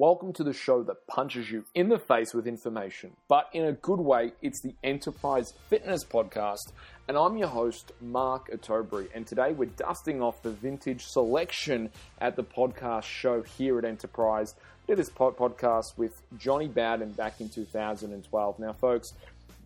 Welcome to the show that punches you in the face with information, but in a good way. It's the Enterprise Fitness Podcast, and I'm your host, Mark Ottobre. And today we're dusting off the vintage selection at the podcast show here at Enterprise. I did this podcast with Jonny Bowden back in 2012. Now, folks,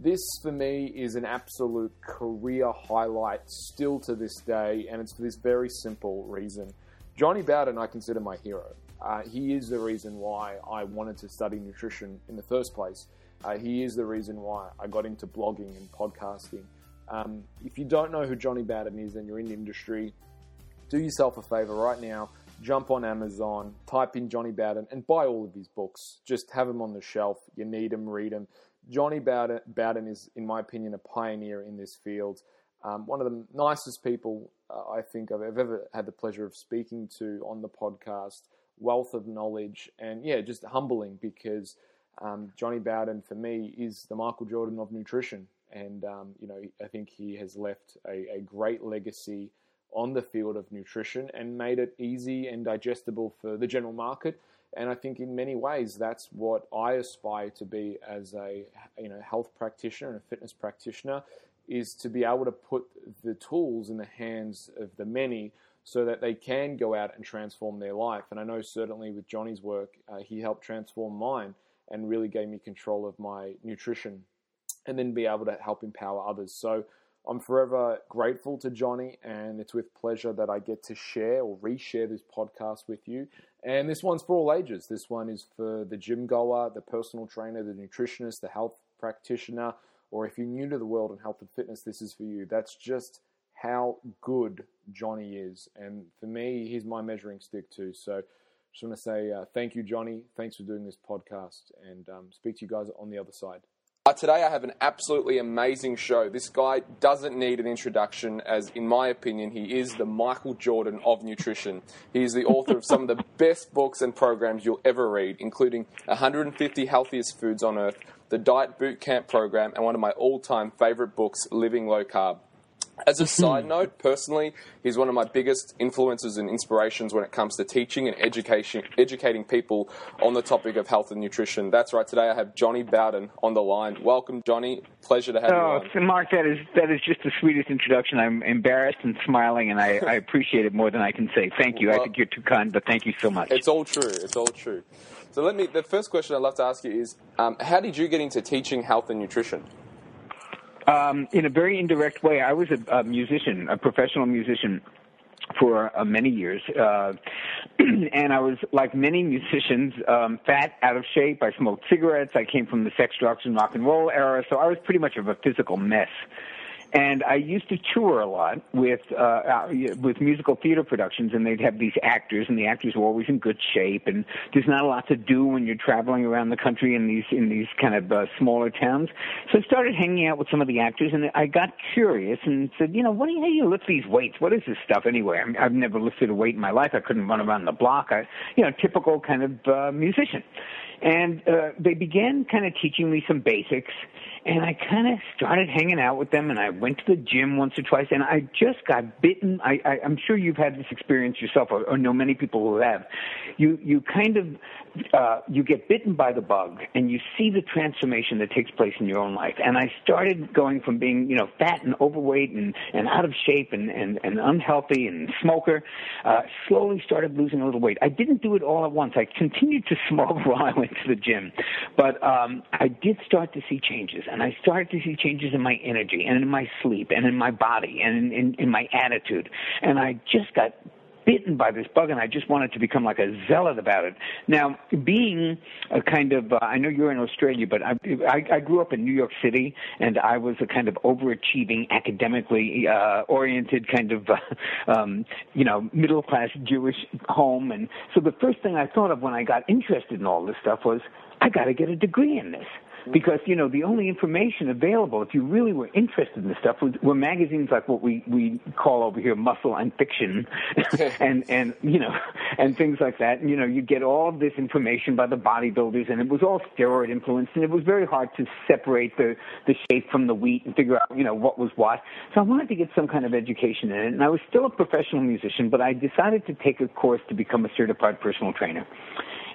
this for me is an absolute career highlight still to this day, and it's for this very simple reason. Jonny Bowden, I consider my hero. Uh, he is the reason why I wanted to study nutrition in the first place. Uh, he is the reason why I got into blogging and podcasting. Um, if you don't know who Jonny Bowden is and you're in the industry, do yourself a favor right now. Jump on Amazon, type in Jonny Bowden, and buy all of his books. Just have them on the shelf. You need them, read them. Jonny Bowden, Bowden is, in my opinion, a pioneer in this field. Um, one of the nicest people uh, I think I've ever had the pleasure of speaking to on the podcast. Wealth of knowledge, and yeah, just humbling because um, Jonny Bowden for me is the Michael Jordan of nutrition, and um, you know I think he has left a, a great legacy on the field of nutrition and made it easy and digestible for the general market. And I think in many ways that's what I aspire to be as a you know health practitioner and a fitness practitioner is to be able to put the tools in the hands of the many so that they can go out and transform their life. And I know certainly with Jonny's work, uh, he helped transform mine and really gave me control of my nutrition and then be able to help empower others. So I'm forever grateful to Jonny, and it's with pleasure that I get to share or reshare this podcast with you. And this one's for all ages. This one is for the gym goer, the personal trainer, the nutritionist, the health practitioner, or if you're new to the world and health and fitness, this is for you. That's just how good Jonny is. And for me, he's my measuring stick too. So just want to say uh, thank you, Jonny. Thanks for doing this podcast, and um, speak to you guys on the other side. Uh, today I have an absolutely amazing show. This guy doesn't need an introduction, as in my opinion, he is the Michael Jordan of nutrition. He is the author of some of the best books and programs you'll ever read, including 150 Healthiest Foods on Earth, the Diet Boot Camp program, and one of my all-time favorite books, Living Low Carb. As a side note, personally, he's one of my biggest influences and inspirations when it comes to teaching and education, educating people on the topic of health and nutrition. That's right. Today I have Jonny Bowden on the line. Welcome, Jonny. Pleasure to have oh, you on. Mark, that is that is just the sweetest introduction. I'm embarrassed and smiling, and I, I appreciate it more than I can say. Thank you. Well, I think you're too kind, but thank you so much. It's all true. It's all true. So let me. The first question I'd love to ask you is, um, how did you get into teaching health and nutrition? Um, in a very indirect way, I was a, a musician, a professional musician for uh, many years. Uh, and I was, like many musicians, um, fat, out of shape. I smoked cigarettes. I came from the sex, drugs, and rock and roll era, so I was pretty much of a physical mess. And I used to tour a lot with uh, uh, with musical theater productions, and they'd have these actors, and the actors were always in good shape. And there's not a lot to do when you're traveling around the country in these in these kind of uh, smaller towns. So I started hanging out with some of the actors, and I got curious and said, you know, what do you, how do you lift these weights? What is this stuff anyway? I I've never lifted a weight in my life. I couldn't run around the block. I, you know, typical kind of uh, musician. And uh, they began kind of teaching me some basics and I kind of started hanging out with them, and I went to the gym once or twice, and I just got bitten. I, I, I'm sure you've had this experience yourself, or, or know many people who have. You you kind of uh, you get bitten by the bug, and you see the transformation that takes place in your own life. And I started going from being you know fat and overweight and and out of shape and and, and unhealthy and smoker, uh, slowly started losing a little weight. I didn't do it all at once. I continued to smoke while I went to the gym, but um, I did start to see changes and I started to see changes in my energy and in my sleep and in my body and in, in, in my attitude. And I just got bitten by this bug and I just wanted to become like a zealot about it. Now, being a kind of, uh, I know you're in Australia, but I, I, I grew up in New York City and I was a kind of overachieving, academically uh, oriented kind of, uh, um, you know, middle class Jewish home. And so the first thing I thought of when I got interested in all this stuff was, I got to get a degree in this because you know the only information available if you really were interested in this stuff was, were magazines like what we we call over here muscle and fiction. And and you know and things like that. And you know you get all this information by the bodybuilders and it was all steroid influenced and it was very hard to separate the the shape from the wheat and figure out you know what was what. So I wanted to get some kind of education in it and I was still a professional musician but I decided to take a course to become a certified personal trainer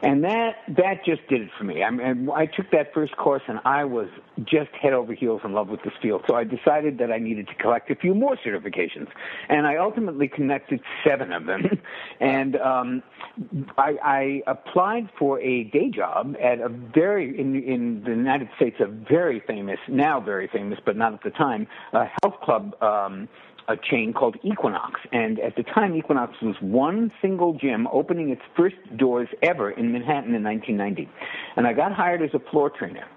and that that just did it for me. I mean, I took that first course, and I was just head over heels in love with this field. So I decided that I needed to collect a few more certifications, and I ultimately connected seven of them. and um, I, I applied for a day job at a very in in the United States, a very famous now very famous, but not at the time, a health club. Um, a chain called Equinox. And at the time, Equinox was one single gym opening its first doors ever in Manhattan in 1990. And I got hired as a floor trainer.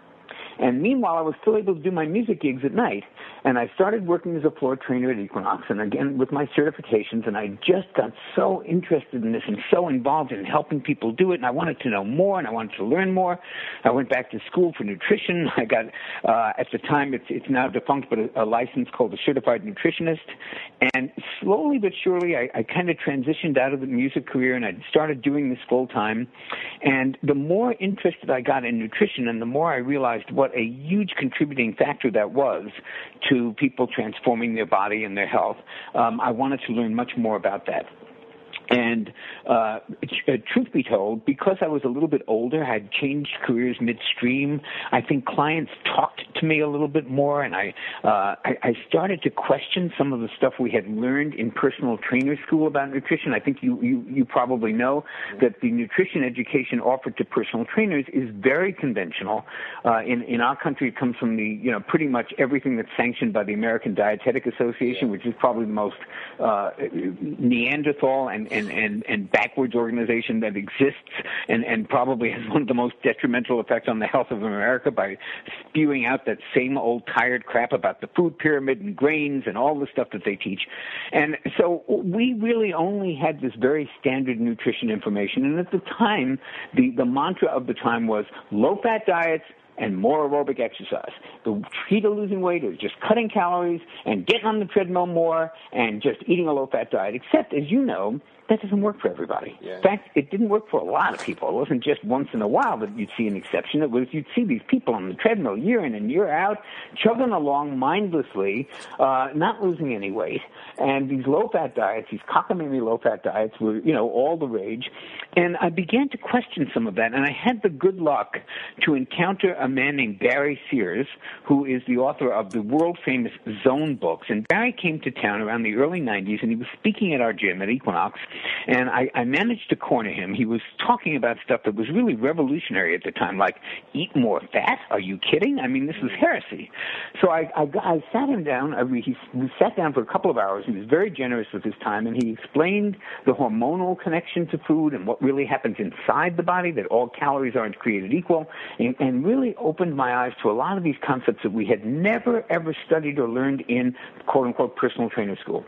And meanwhile, I was still able to do my music gigs at night. And I started working as a floor trainer at Equinox, and again with my certifications. And I just got so interested in this and so involved in helping people do it. And I wanted to know more, and I wanted to learn more. I went back to school for nutrition. I got uh, at the time it's it's now defunct, but a, a license called a certified nutritionist. And slowly but surely, I, I kind of transitioned out of the music career, and I started doing this full time. And the more interested I got in nutrition, and the more I realized what a huge contributing factor that was to people transforming their body and their health. Um, I wanted to learn much more about that. And uh, truth be told, because I was a little bit older, I had changed careers midstream. I think clients talked to me a little bit more, and I, uh, I I started to question some of the stuff we had learned in personal trainer school about nutrition. I think you you you probably know that the nutrition education offered to personal trainers is very conventional. Uh, in in our country, it comes from the you know pretty much everything that's sanctioned by the American Dietetic Association, which is probably the most uh, Neanderthal and and, and, and backwards organization that exists and, and probably has one of the most detrimental effects on the health of America by spewing out that same old tired crap about the food pyramid and grains and all the stuff that they teach. And so we really only had this very standard nutrition information. And at the time, the, the mantra of the time was low fat diets and more aerobic exercise. The key to losing weight is just cutting calories and getting on the treadmill more and just eating a low fat diet. Except, as you know, that doesn't work for everybody. Yeah. In fact, it didn't work for a lot of people. It wasn't just once in a while that you'd see an exception. It was you'd see these people on the treadmill year in and year out, chugging along mindlessly, uh, not losing any weight. And these low-fat diets, these cockamamie low-fat diets, were you know all the rage. And I began to question some of that. And I had the good luck to encounter a man named Barry Sears, who is the author of the world-famous Zone books. And Barry came to town around the early 90s, and he was speaking at our gym at Equinox and I, I managed to corner him. He was talking about stuff that was really revolutionary at the time, like eat more fat. Are you kidding? I mean, this was heresy. So I, I, I sat him down. I, he, we sat down for a couple of hours. He was very generous with his time, and he explained the hormonal connection to food and what really happens inside the body, that all calories aren't created equal, and, and really opened my eyes to a lot of these concepts that we had never, ever studied or learned in quote unquote personal trainer school.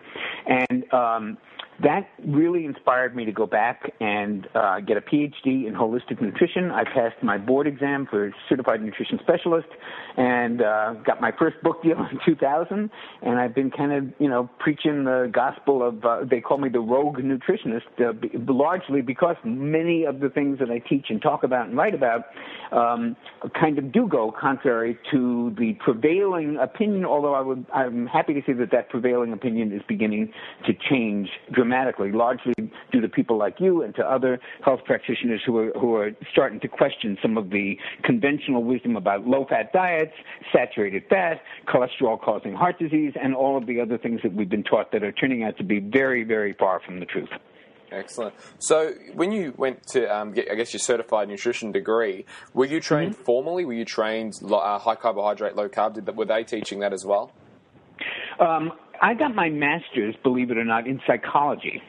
And, um, that really inspired me to go back and uh, get a PhD in holistic nutrition. I passed my board exam for certified nutrition specialist and uh, got my first book deal in 2000. And I've been kind of, you know, preaching the gospel of, uh, they call me the rogue nutritionist, uh, largely because many of the things that I teach and talk about and write about um, kind of do go contrary to the prevailing opinion, although I would, I'm happy to say that that prevailing opinion is beginning to change dramatically, largely due to people like you and to other health practitioners who are, who are starting to question some of the conventional wisdom about low fat diets, saturated fat, cholesterol causing heart disease, and all of the other things that we've been taught that are turning out to be very, very far from the truth. Excellent. So, when you went to, um, get, I guess, your certified nutrition degree, were you trained mm-hmm. formally? Were you trained uh, high carbohydrate, low carb? Did, were they teaching that as well? Um, I got my master's, believe it or not, in psychology.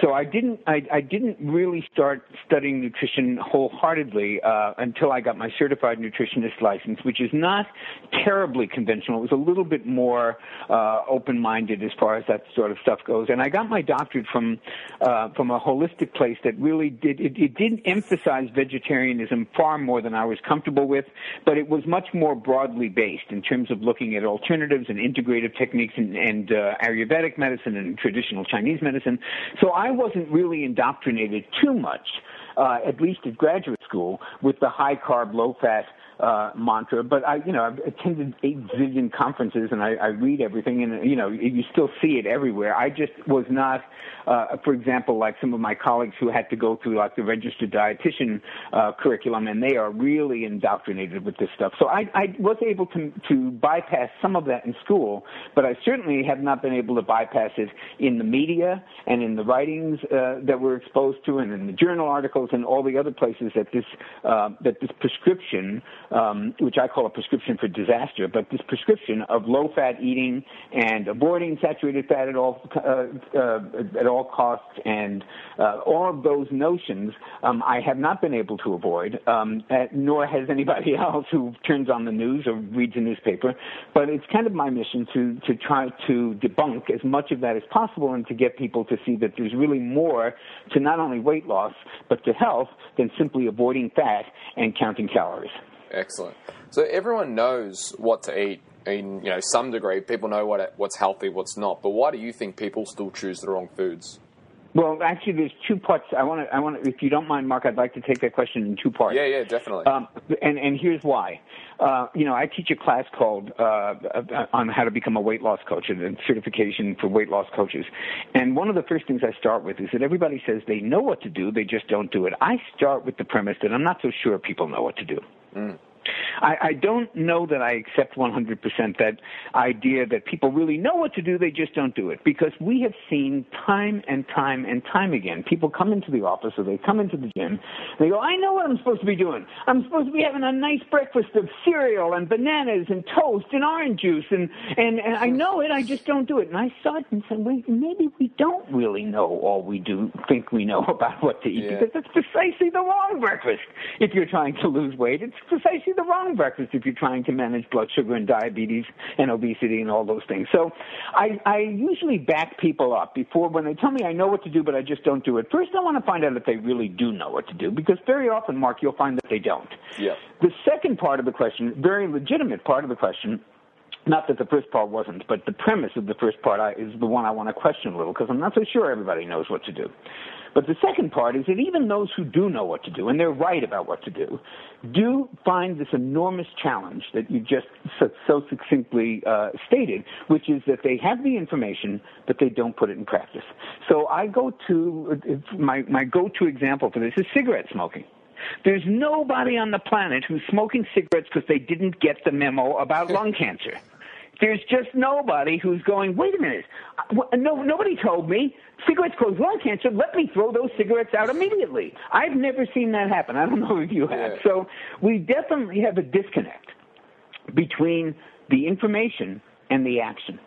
So I didn't I, I didn't really start studying nutrition wholeheartedly uh, until I got my certified nutritionist license, which is not terribly conventional. It was a little bit more uh, open-minded as far as that sort of stuff goes. And I got my doctorate from uh, from a holistic place that really did it, it did emphasize vegetarianism far more than I was comfortable with, but it was much more broadly based in terms of looking at alternatives and integrative techniques and, and uh, Ayurvedic medicine and traditional Chinese medicine. So I wasn't really indoctrinated too much, uh, at least at graduate school, with the high carb, low fat uh, mantra. But I, you know, I've attended eight zillion conferences and I, I read everything, and you know, you still see it everywhere. I just was not, uh, for example, like some of my colleagues who had to go through like the registered dietitian uh, curriculum, and they are really indoctrinated with this stuff. So I, I was able to to bypass some of that in school, but I certainly have not been able to bypass it in the media and in the writings uh, that we're exposed to, and in the journal articles and all the other places that this uh, that this prescription, um, which I call a prescription for disaster, but this prescription of low-fat eating and avoiding saturated fat at all uh, uh, at all costs, and uh, all of those notions, um, I have not been able to avoid, um, nor has anybody else who turns on the news or reads a newspaper. But it's kind of my mission to to try to debunk as much of that as possible and to get people to see that there's really more to not only weight loss but to health than simply avoiding fat and counting calories. Excellent. So everyone knows what to eat in you know some degree. People know what what's healthy, what's not. But why do you think people still choose the wrong foods? Well, actually, there's two parts. I want to. I want to. If you don't mind, Mark, I'd like to take that question in two parts. Yeah, yeah, definitely. Um, and and here's why. Uh, you know, I teach a class called uh, uh, on how to become a weight loss coach and certification for weight loss coaches. And one of the first things I start with is that everybody says they know what to do, they just don't do it. I start with the premise that I'm not so sure people know what to do. Mm. I, I don't know that I accept 100% that idea that people really know what to do, they just don't do it. Because we have seen time and time and time again, people come into the office or they come into the gym, they go, I know what I'm supposed to be doing. I'm supposed to be having a nice breakfast of cereal and bananas and toast and orange juice, and, and, and I know it, I just don't do it. And I saw it and said, wait, maybe we don't really know all we do think we know about what to eat, yeah. because it's precisely the wrong breakfast if you're trying to lose weight. It's precisely the wrong breakfast if you're trying to manage blood sugar and diabetes and obesity and all those things. So I, I usually back people up before when they tell me I know what to do, but I just don't do it. First, I want to find out if they really do know what to do because very often, Mark, you'll find that they don't. Yeah. The second part of the question, very legitimate part of the question, not that the first part wasn't, but the premise of the first part is the one I want to question a little because I'm not so sure everybody knows what to do. But the second part is that even those who do know what to do, and they're right about what to do, do find this enormous challenge that you just so, so succinctly uh, stated, which is that they have the information, but they don't put it in practice. So I go to, my, my go-to example for this is cigarette smoking. There's nobody on the planet who's smoking cigarettes because they didn't get the memo about lung cancer. There's just nobody who's going, wait a minute, uh, no, nobody told me cigarettes cause lung cancer. Let me throw those cigarettes out immediately. I've never seen that happen. I don't know if you have. Yeah. So we definitely have a disconnect between the information and the action.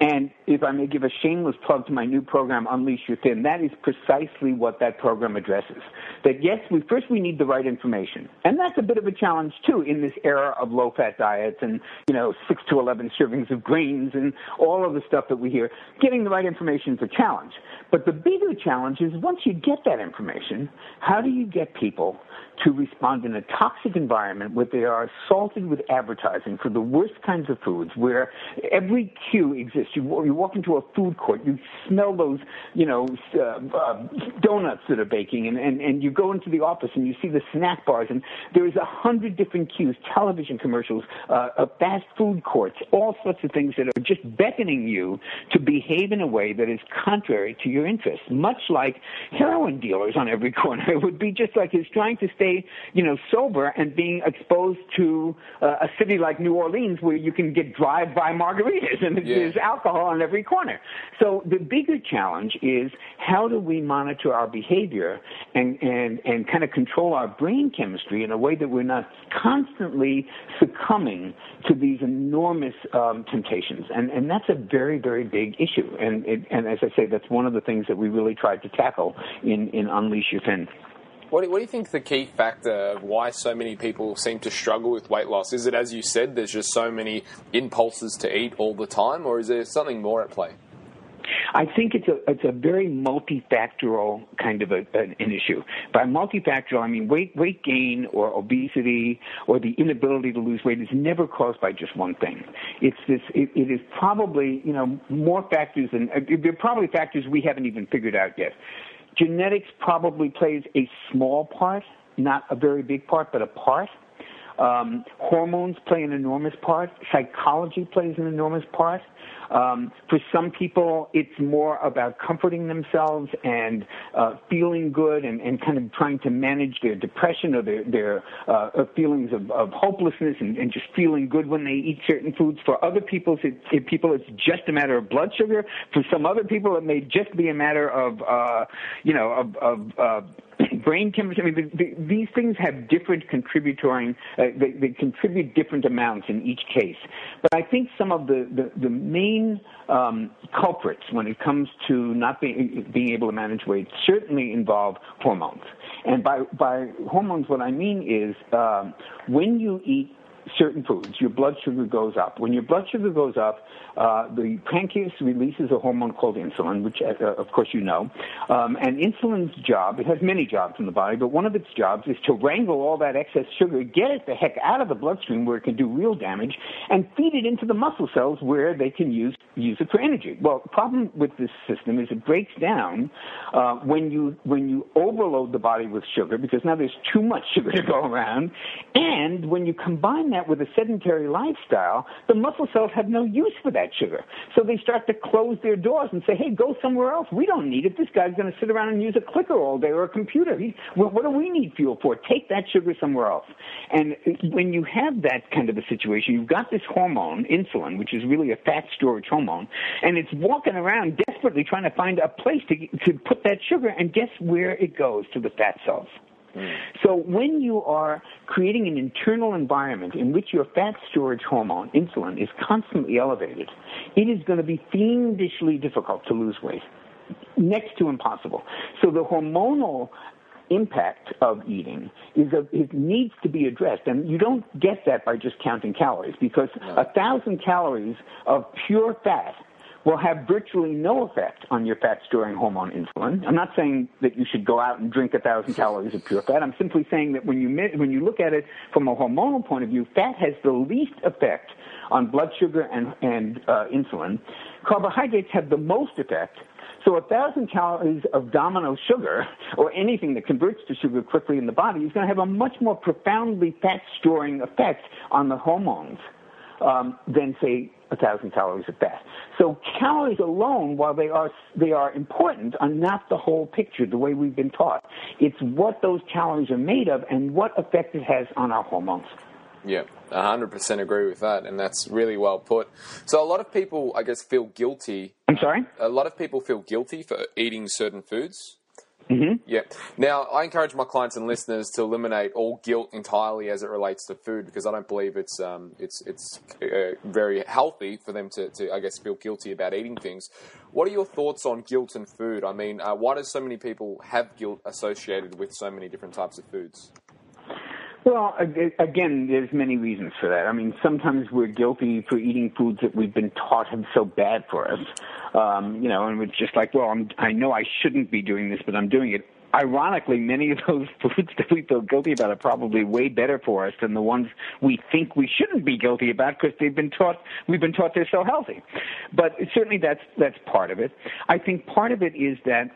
And if I may give a shameless plug to my new program, Unleash Your Thin, that is precisely what that program addresses. That yes, we first we need the right information, and that's a bit of a challenge too in this era of low-fat diets and you know six to eleven servings of grains and all of the stuff that we hear. Getting the right information is a challenge, but the bigger challenge is once you get that information, how do you get people to respond in a toxic environment where they are assaulted with advertising for the worst kinds of foods, where every cue exists. You, you walk into a food court, you smell those, you know, uh, uh, donuts that are baking, and, and, and you go into the office and you see the snack bars, and there's a hundred different cues, television commercials, uh, uh, fast food courts, all sorts of things that are just beckoning you to behave in a way that is contrary to your interests, much like heroin dealers on every corner. It would be just like he's trying to stay stay, you know, sober and being exposed to uh, a city like New Orleans where you can get drive-by margaritas and yeah. there's alcohol on every corner. So the bigger challenge is how do we monitor our behavior and, and, and kind of control our brain chemistry in a way that we're not constantly succumbing to these enormous um, temptations. And, and that's a very, very big issue. And, it, and as I say, that's one of the things that we really tried to tackle in, in Unleash Your Thin. What do, what do you think the key factor of why so many people seem to struggle with weight loss? Is it, as you said, there's just so many impulses to eat all the time, or is there something more at play? I think it's a it's a very multifactorial kind of a, an, an issue. By multifactorial, I mean weight weight gain or obesity or the inability to lose weight is never caused by just one thing. It's this. It, it is probably you know more factors than uh, there are probably factors we haven't even figured out yet. Genetics probably plays a small part, not a very big part, but a part. Um, hormones play an enormous part. Psychology plays an enormous part. Um, for some people, it's more about comforting themselves and uh, feeling good and, and kind of trying to manage their depression or their, their uh, feelings of, of hopelessness and, and just feeling good when they eat certain foods. For other people, it, it, people, it's just a matter of blood sugar. For some other people, it may just be a matter of, uh, you know, of, of uh, brain chemistry. I mean, the, the, these things have different contributory. Uh, they, they, contribute different amounts in each case. But I think some of the the, the main um, culprits when it comes to not being being able to manage weight certainly involve hormones. And by by hormones, what I mean is um, when you eat certain foods, your blood sugar goes up. When your blood sugar goes up, uh, the pancreas releases a hormone called insulin, which, uh, of course, you know. Um, and insulin's job, it has many jobs in the body, but one of its jobs is to wrangle all that excess sugar, get it the heck out of the bloodstream where it can do real damage, and feed it into the muscle cells where they can use use it for energy. Well, the problem with this system is it breaks down uh, when you when you overload the body with sugar because now there's too much sugar to go around, and when you combine that with a sedentary lifestyle, the muscle cells have no use for that sugar. So they start to close their doors and say, hey, go somewhere else. We don't need it. This guy's going to sit around and use a clicker all day or a computer. He, what do we need fuel for? Take that sugar somewhere else. And when you have that kind of a situation, you've got this hormone, insulin, which is really a fat storage hormone, and it's walking around desperately trying to find a place to, to put that sugar, and guess where it goes? To the fat cells. Mm. So when you are creating an internal environment in which your fat storage hormone, insulin, is constantly elevated, it is going to be fiendishly difficult to lose weight. Next to impossible. So the hormonal impact of eating is a, it needs to be addressed, and you don't get that by just counting calories because no. a thousand calories of pure fat will have virtually no effect on your fat storing hormone insulin. I'm not saying that you should go out and drink a thousand calories of pure fat. I'm simply saying that when you when you look at it from a hormonal point of view, fat has the least effect on blood sugar and and uh, insulin. Carbohydrates have the most effect. So a thousand calories of domino sugar or anything that converts to sugar quickly in the body is going to have a much more profoundly fat storing effect on the hormones um, than say a thousand calories of fat. So calories alone, while they are they are important, are not the whole picture the way we've been taught. It's what those calories are made of and what effect it has on our hormones. Yeah, 100% agree with that, and that's really well put. So, a lot of people, I guess, feel guilty. I'm sorry? A lot of people feel guilty for eating certain foods. Mm-hmm. Yeah. Now, I encourage my clients and listeners to eliminate all guilt entirely as it relates to food because I don't believe it's um, it's it's uh, very healthy for them to, to, I guess, feel guilty about eating things. What are your thoughts on guilt and food? I mean, uh, why do so many people have guilt associated with so many different types of foods? Well, again, there's many reasons for that. I mean, sometimes we're guilty for eating foods that we've been taught have so bad for us. Um, you know, and it's just like, well, I'm, I know I shouldn't be doing this, but I'm doing it. Ironically, many of those foods that we feel guilty about are probably way better for us than the ones we think we shouldn't be guilty about because they've been taught we've been taught they're so healthy. But certainly that's that's part of it. I think part of it is that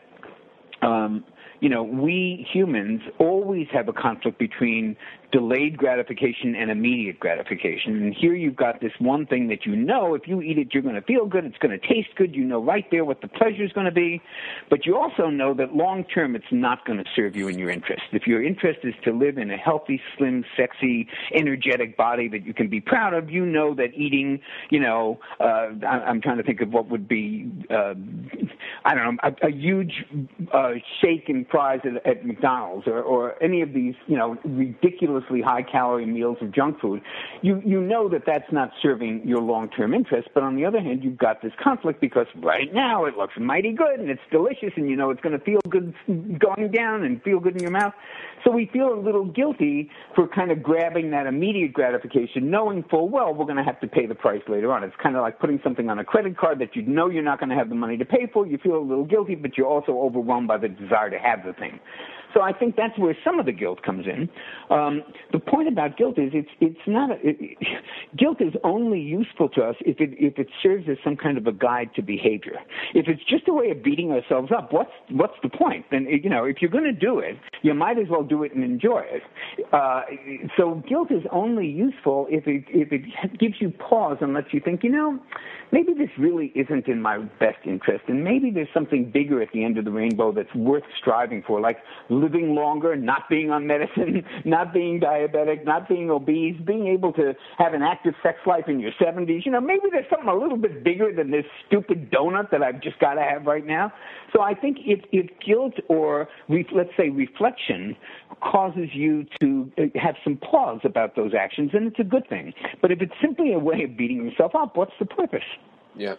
um, you know, we humans always have a conflict between delayed gratification and immediate gratification. And here you've got this one thing that you know if you eat it, you're going to feel good, it's going to taste good, you know right there what the pleasure is going to be. But you also know that long term it's not going to serve you in your interest. If your interest is to live in a healthy, slim, sexy, energetic body that you can be proud of, you know that eating, you know, uh, I'm trying to think of what would be, uh, I don't know, a, a huge uh, shake and fries at, at McDonald's or, or any of these, you know, ridiculously high calorie meals of junk food, you, you know that that's not serving your long term interest. But on the other hand, you've got this conflict because right now it looks mighty good and it's delicious and you know it's going to feel good going down and feel good in your mouth. So we feel a little guilty for kind of grabbing that immediate gratification, knowing full well we're going to have to pay the price later on. It's kind of like putting something on a credit card that you know you're not going to have the money to pay for. You feel a little guilty, but you're also overwhelmed by the desire to have the thing. So I think that's where some of the guilt comes in. Um, the point about guilt is it's it's not a, it, guilt is only useful to us if it if it serves as some kind of a guide to behavior. If it's just a way of beating ourselves up, what's what's the point? Then you know if you're going to do it, you might as well do it and enjoy it. Uh, so guilt is only useful if it if it gives you pause and lets you think, you know, maybe this really isn't in my best interest, and maybe there's something bigger at the end of the rainbow that's worth striving for, like living longer, not being on medicine, not being diabetic, not being obese, being able to have an active sex life in your 70s. You know, maybe there's something a little bit bigger than this stupid donut that I've just got to have right now. So I think if, if guilt or re- let's say reflection causes you to uh, have some pause about those actions, then it's a good thing. But if it's simply a way of beating yourself up, what's the purpose? Yeah.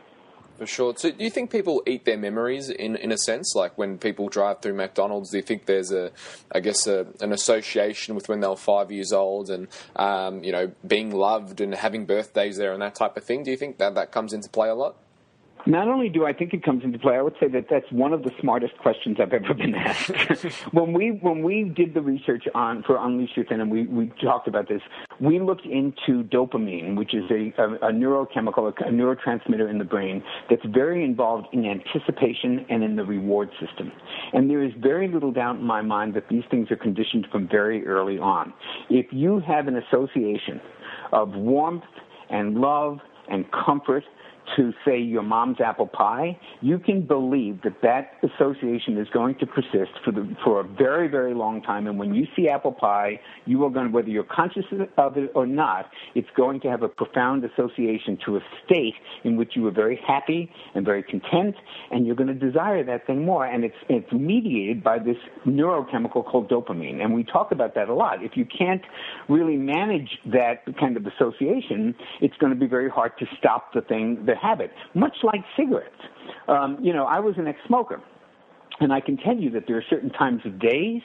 For sure. So, do you think people eat their memories in in a sense? Like when people drive through McDonald's, do you think there's a, I guess, a, an association with when they were five years old and um, you know being loved and having birthdays there and that type of thing? Do you think that that comes into play a lot? Not only do I think it comes into play, I would say that that's one of the smartest questions I've ever been asked. when we when we did the research on for Unleash Your Thin, and we we talked about this, we looked into dopamine, which is a, a, a neurochemical, a, a neurotransmitter in the brain that's very involved in anticipation and in the reward system. And there is very little doubt in my mind that these things are conditioned from very early on. If you have an association of warmth and love and comfort to say your mom's apple pie, you can believe that that association is going to persist for the for a very very long time. And when you see apple pie, you are going whether you're conscious of it or not, it's going to have a profound association to a state in which you were very happy and very content, and you're going to desire that thing more. And it's it's mediated by this neurochemical called dopamine. And we talk about that a lot. If you can't really manage that kind of association, it's going to be very hard to stop the thing that habit, much like cigarettes. Um, you know, I was an ex-smoker. And I can tell you that there are certain times of days,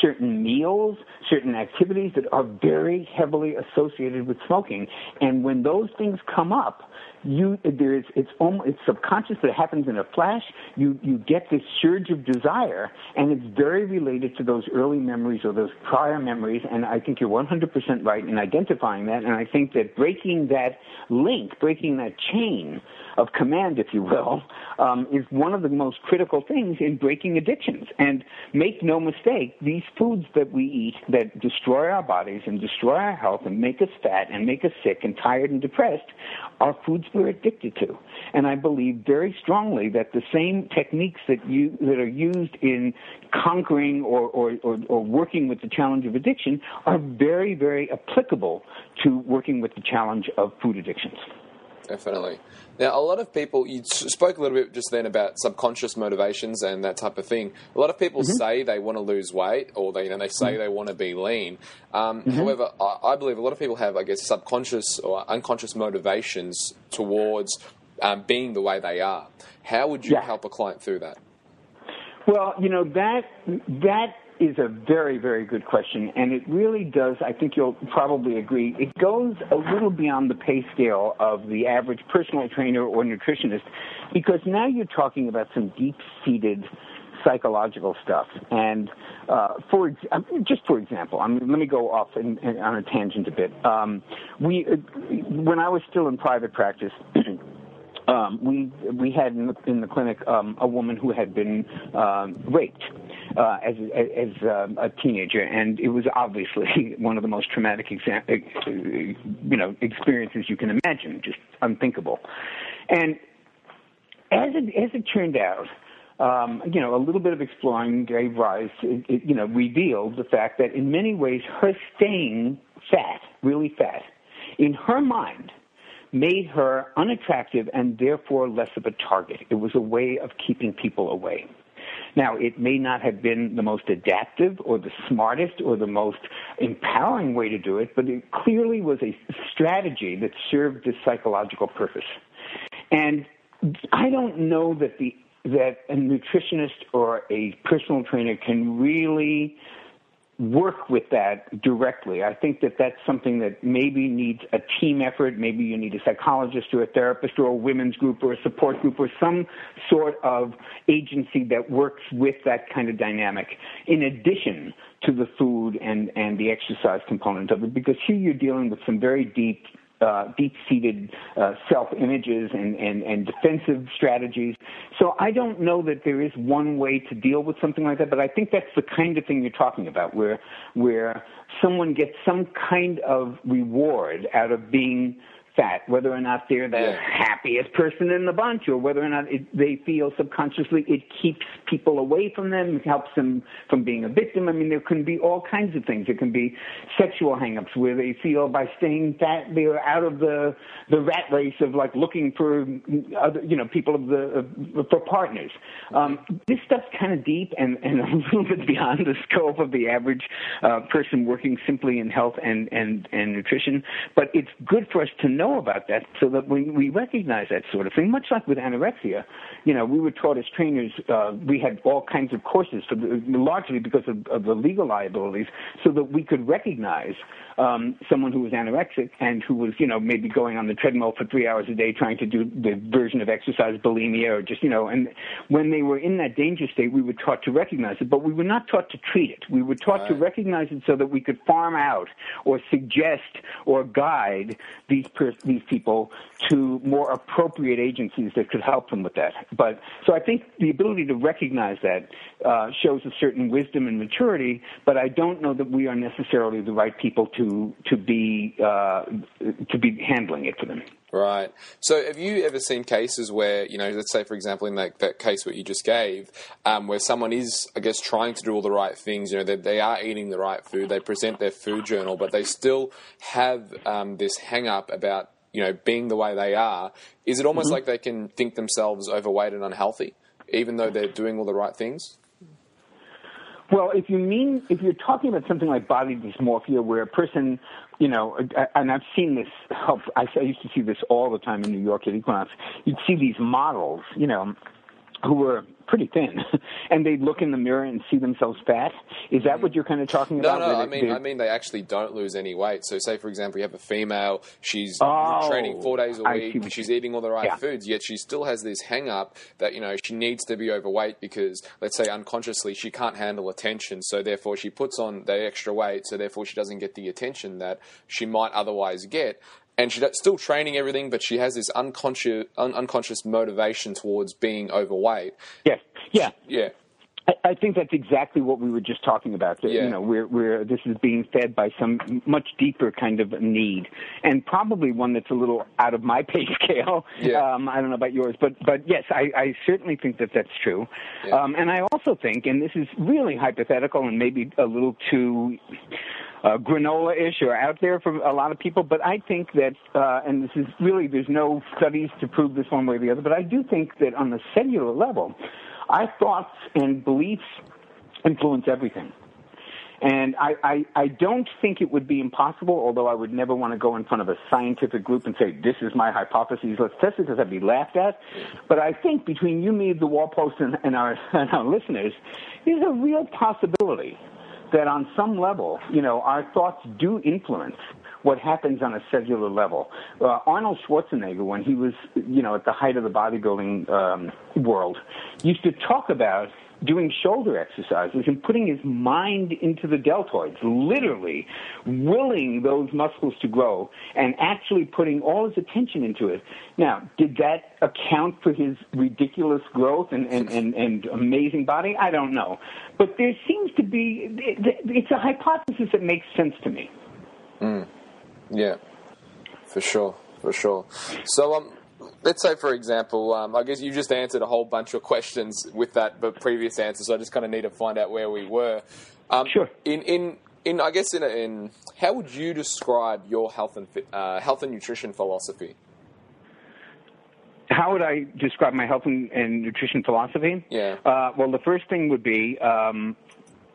certain meals, certain activities that are very heavily associated with smoking. And when those things come up, you there is it's almost it's subconscious but it happens in a flash. You you get this surge of desire and it's very related to those early memories or those prior memories. And i think you're 100% right in identifying that. And i think that breaking that link breaking that chain of command if you will um, is one of the most critical things in breaking addictions and make no mistake these foods that we eat that destroy our bodies and destroy our health and make us fat and make us sick and tired and depressed are foods we're addicted to. And I believe very strongly that the same techniques that you that are used in conquering or, or, or, or working with the challenge of addiction are very, very applicable to working with the challenge of food addictions. Definitely. Now, a lot of people, you spoke a little bit just then about subconscious motivations and that type of thing. A lot of people mm-hmm. say they want to lose weight or they, you know, they say mm-hmm. they want to be lean. Um, mm-hmm. However, I, I, believe a lot of people have, I guess, subconscious or unconscious motivations towards um, being the way they are. How would you yeah. help a client through that? Well, you know, that, that is a very, very good question, and it really does. I think you'll probably agree. It goes a little beyond the pay scale of the average personal trainer or nutritionist, because now you're talking about some deep-seated psychological stuff. And uh, for just for example, I mean, let me go off in, in, on a tangent a bit. Um, we, uh, when I was still in private practice. Um, we we had in the, in the clinic um, a woman who had been um, raped, uh, as as um, a teenager, and it was obviously one of the most traumatic exa- uh, you know experiences you can imagine, just unthinkable. And as it as it turned out, um, you know, a little bit of exploring gave rise, it, it, you know, revealed the fact that in many ways her staying fat, really fat, in her mind, made her unattractive and therefore less of a target. It was a way of keeping people away. Now, it may not have been the most adaptive or the smartest or the most empowering way to do it, but it clearly was a strategy that served this psychological purpose. And I don't know that the that a nutritionist or a personal trainer can really work with that directly. I think that that's something that maybe needs a team effort. Maybe you need a psychologist or a therapist or a women's group or a support group or some sort of agency that works with that kind of dynamic in addition to the food and, and the exercise component of it. Because here you're dealing with some very deep uh, deep-seated uh, self-images and, and, and defensive strategies. So I don't know that there is one way to deal with something like that, but I think that's the kind of thing you're talking about, where where someone gets some kind of reward out of being fat, whether or not they're the yeah. happiest person in the bunch, or whether or not it, they feel subconsciously it keeps people away from them, it helps them from being a victim. I mean, there can be all kinds of things. It can be sexual hangups where they feel by staying fat they're out of the the rat race of like looking for other, you know, people of the uh, for partners. Um, this stuff's kind of deep and and a little bit beyond the scope of the average uh, person working simply in health and and and nutrition. But it's good for us to know know about that so that we, we recognize that sort of thing. Much like with anorexia, you know, we were taught as trainers, uh, we had all kinds of courses, for the, largely because of, of the legal liabilities, so that we could recognize um, someone who was anorexic and who was, you know, maybe going on the treadmill for three hours a day trying to do the version of exercise, bulimia, or just, you know, and when they were in that danger state, we were taught to recognize it, but we were not taught to treat it. We were taught right. to recognize it so that we could farm out or suggest or guide these per- these people to more appropriate agencies that could help them with that. But so I think the ability to recognize that uh, shows a certain wisdom and maturity, but I don't know that we are necessarily the right people to to be uh, to be handling it for them. Right. So, have you ever seen cases where, you know, let's say, for example, in that, that case what you just gave, um, where someone is, I guess, trying to do all the right things, you know, they, they are eating the right food, they present their food journal, but they still have um, this hang up about, you know, being the way they are. Is it almost mm-hmm. like they can think themselves overweight and unhealthy, even though they're doing all the right things? Well, if you mean if you're talking about something like body dysmorphia, where a person, you know, and I've seen this. I used to see this all the time in New York at Equinox. You'd see these models, you know, who were pretty thin, and they look in the mirror and see themselves fat. Is that what mm. you're kind of talking no, about? No, no. I mean, I mean they actually don't lose any weight. So, say for example, you have a female. She's oh, training four days a week. She's eating all the right yeah. foods, yet she still has this hang up that you know she needs to be overweight because, let's say, unconsciously she can't handle attention. So therefore, she puts on the extra weight. So therefore, she doesn't get the attention that she might otherwise get and she's still training everything, but she has this unconscious un- unconscious motivation towards being overweight. Yeah, yeah, yeah. I, I think that's exactly what we were just talking about. That, yeah. You know, where where this is being fed by some much deeper kind of need, and probably one that's a little out of my pay scale. Yeah. Um, I don't know about yours, but but yes, I, I certainly think that that's true. Yeah. Um, and I also think, and this is really hypothetical and maybe a little too uh, granola-ish or out there for a lot of people. But I think that, uh, and this is really, there's no studies to prove this one way or the other, but I do think that on the cellular level, our thoughts and beliefs influence everything. And I, I, I don't think it would be impossible, although I would never want to go in front of a scientific group and say, this is my hypothesis, let's test it, because I'd be laughed at. But I think between you, me, the wall post, and, and, our, and our listeners, there's a real possibility that on some level, you know, our thoughts do influence what happens on a cellular level. Uh, Arnold Schwarzenegger, when he was, you know, at the height of the bodybuilding um, world, used to talk about doing shoulder exercises and putting his mind into the deltoids, literally willing those muscles to grow and actually putting all his attention into it. Now, did that account for his ridiculous growth and, and, and, and amazing body? I don't know. But there seems to be, it's a hypothesis that makes sense to me. Mm. Yeah, for sure, for sure. So, um, let's say, for example, um, I guess you just answered a whole bunch of questions with that but previous answer, so I just kind of need to find out where we were. Um, sure. In in in I guess in, in how would you describe your health and uh, health and nutrition philosophy? How would I describe my health and, and nutrition philosophy? Yeah. Uh, well, the first thing would be um,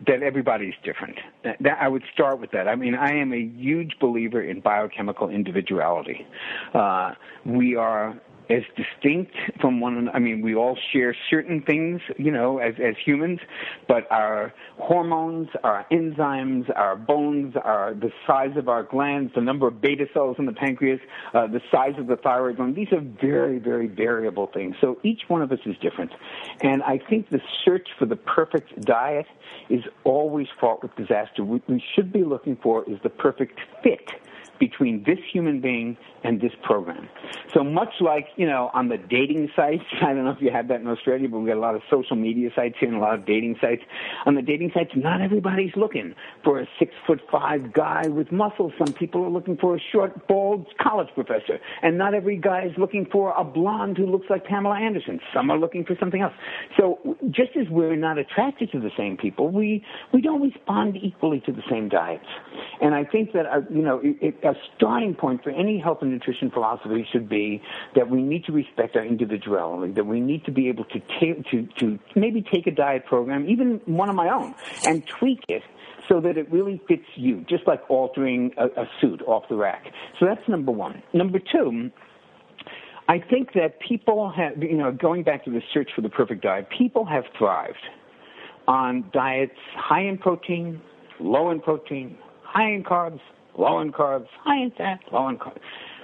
that everybody's different. That, I would start with that. I mean, I am a huge believer in biochemical individuality. Uh, we are as distinct from one another. I mean, we all share certain things, you know, as as humans, but our hormones, our enzymes, our bones, our the size of our glands, the number of beta cells in the pancreas, uh, the size of the thyroid gland. These are very, very variable things. So each one of us is different, and I think the search for the perfect diet is always fraught with disaster. What we should be looking for is the perfect fit between this human being and this program. So much like, you know, on the dating sites, I don't know if you have that in Australia, but we got a lot of social media sites here and a lot of dating sites. On the dating sites, not everybody's looking for a six foot five guy with muscles. Some people are looking for a short, bald college professor. And not every guy is looking for a blonde who looks like Pamela Anderson. Some are looking for something else. So just as we're not attracted to the same people, we, we don't respond equally to the same diets. And I think that, uh, you know, it, it, a starting point for any health and nutrition philosophy should be that we need to respect our individuality, that we need to be able to ta- to to maybe take a diet program, even one of my own, and tweak it so that it really fits you, just like altering a, a suit off the rack. So that's number one. Number two. I think that people have, you know, going back to the search for the perfect diet, people have thrived on diets high in protein, low in protein, high in carbs, low in carbs, high in fat, low in carbs.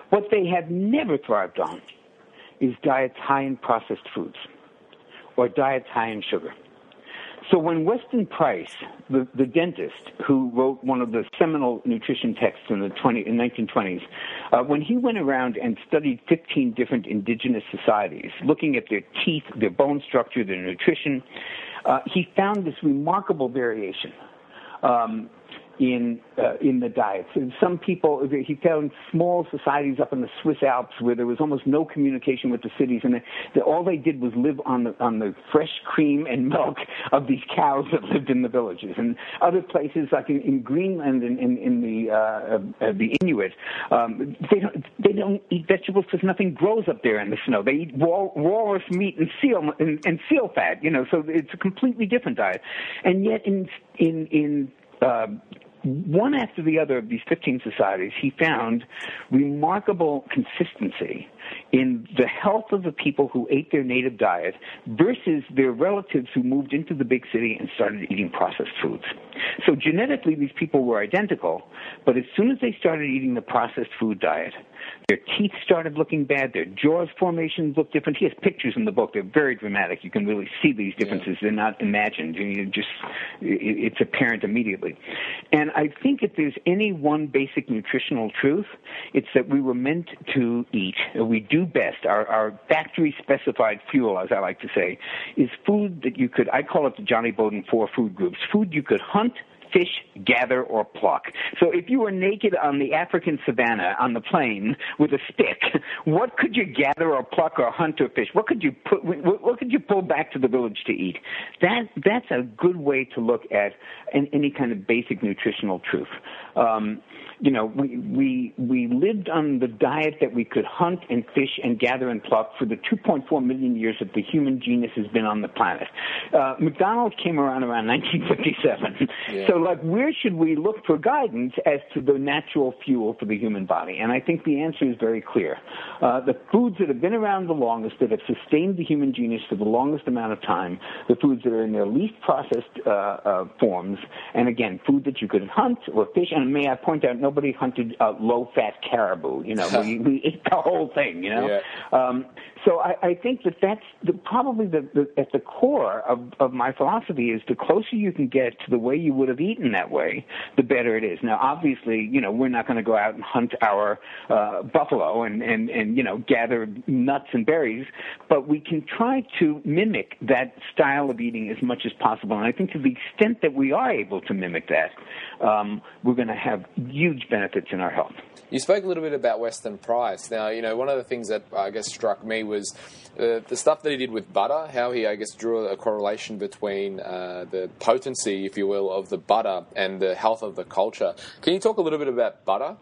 What they have never thrived on is diets high in processed foods or diets high in sugar. So when Weston Price, the, the dentist who wrote one of the seminal nutrition texts in the 20, in 1920s, uh, when he went around and studied 15 different indigenous societies, looking at their teeth, their bone structure, their nutrition, uh, he found this remarkable variation. Um, in uh, in the diets. And some people, he found small societies up in the Swiss Alps where there was almost no communication with the cities, and the, the, all they did was live on the on the fresh cream and milk of these cows that lived in the villages. And other places, like in, in Greenland and in, in, the uh, uh, the Inuit, um, they don't they don't eat vegetables because nothing grows up there in the snow. They eat wal- walrus meat and seal and, and seal fat. You know, so it's a completely different diet. And yet, in in in uh, one after the other of these 15 societies, he found remarkable consistency in the health of the people who ate their native diet versus their relatives who moved into the big city and started eating processed foods. So genetically, these people were identical, but as soon as they started eating the processed food diet, their teeth started looking bad. Their jaws formations looked different. He has pictures in the book. They're very dramatic. You can really see these differences. Yeah. They're not imagined. You just it's apparent immediately. And I think if there's any one basic nutritional truth, it's that we were meant to eat. We do best. Our, our factory specified fuel, as I like to say, is food that you could. I call it the Jonny Bowden four food groups. Food you could hunt fish, gather, or pluck. So if you were naked on the African savannah on the plain with a stick, what could you gather or pluck or hunt or fish? What could you put? What could you pull back to the village to eat? That that's a good way to look at any kind of basic nutritional truth. Um, you know, we, we, we lived on the diet that we could hunt and fish and gather and pluck for the 2.4 million years that the human genus has been on the planet. Uh, McDonald came around around 1957. Yeah. So, like, where should we look for guidance as to the natural fuel for the human body? And I think the answer is very clear. Uh, the foods that have been around the longest, that have sustained the human genus for the longest amount of time, the foods that are in their least processed uh, uh forms, and again, food that you could hunt or fish. And may I point out, nobody hunted uh, low-fat caribou. You know, we, we ate the whole thing. You know, yeah. um, so I, I think that that's the, probably the, the, at the core of, of my philosophy is the closer you can get to the way you would have eaten that way, the better it is. Now, obviously, you know, we're not going to go out and hunt our uh, buffalo and, and, and, you know, gather nuts and berries, but we can try to mimic that style of eating as much as possible. And I think to the extent that we are able to mimic that, um, we're going to have huge benefits in our health. You spoke a little bit about Weston Price. Now, you know, one of the things that I guess struck me was uh, the stuff that he did with butter, how he, I guess, drew a correlation between uh, the potency, if you will, of the butter and the health of the culture. Can you talk a little bit about butter?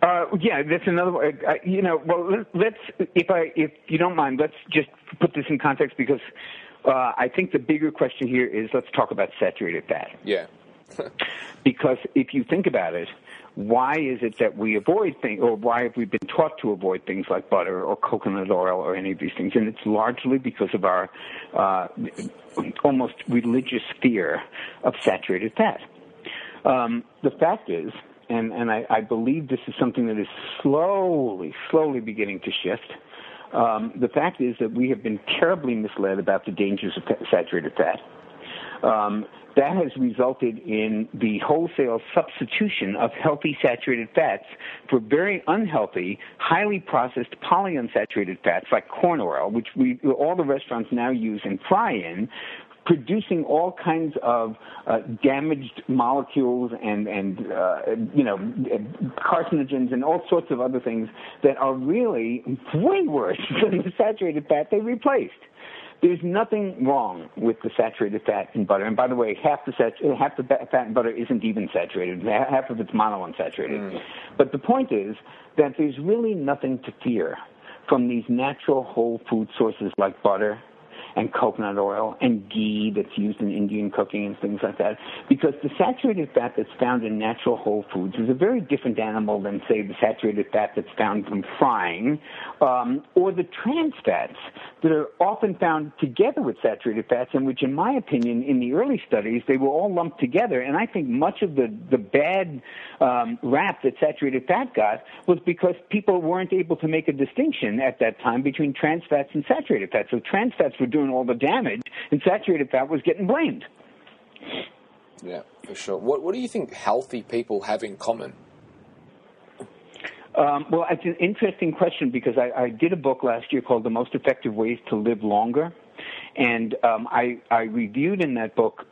Uh, yeah, that's another. Uh, you know, well, let's if I if you don't mind, let's just put this in context because uh, I think the bigger question here is let's talk about saturated fat. Yeah. because if you think about it, why is it that we avoid things, or why have we been taught to avoid things like butter or coconut oil or any of these things? And it's largely because of our uh, almost religious fear of saturated fat. Um, the fact is, and, and I, I believe this is something that is slowly, slowly beginning to shift. Um, the fact is that we have been terribly misled about the dangers of saturated fat. Um, that has resulted in the wholesale substitution of healthy saturated fats for very unhealthy, highly processed polyunsaturated fats like corn oil, which we all the restaurants now use and fry in, producing all kinds of uh, damaged molecules and and uh, you know carcinogens and all sorts of other things that are really way worse than the saturated fat they replaced. There's nothing wrong with the saturated fat in butter. And by the way, half the sat- half the fat in butter isn't even saturated. Half of it's monounsaturated. Mm. But the point is that there's really nothing to fear from these natural whole food sources like butter and coconut oil and ghee that's used in Indian cooking and things like that. Because the saturated fat that's found in natural whole foods is a very different animal than, say, the saturated fat that's found from frying, um, or the trans fats that are often found together with saturated fats, and which, in my opinion, in the early studies, they were all lumped together. And I think much of the, the bad um, rap that saturated fat got was because people weren't able to make a distinction at that time between trans fats and saturated fats. So trans fats were doing doing all the damage, and saturated fat was getting blamed. Yeah, for sure. What What do you think healthy people have in common? Um, well, it's an interesting question because I, I, did a book last year called "The Most Effective Ways to Live Longer," and um, I, I reviewed in that book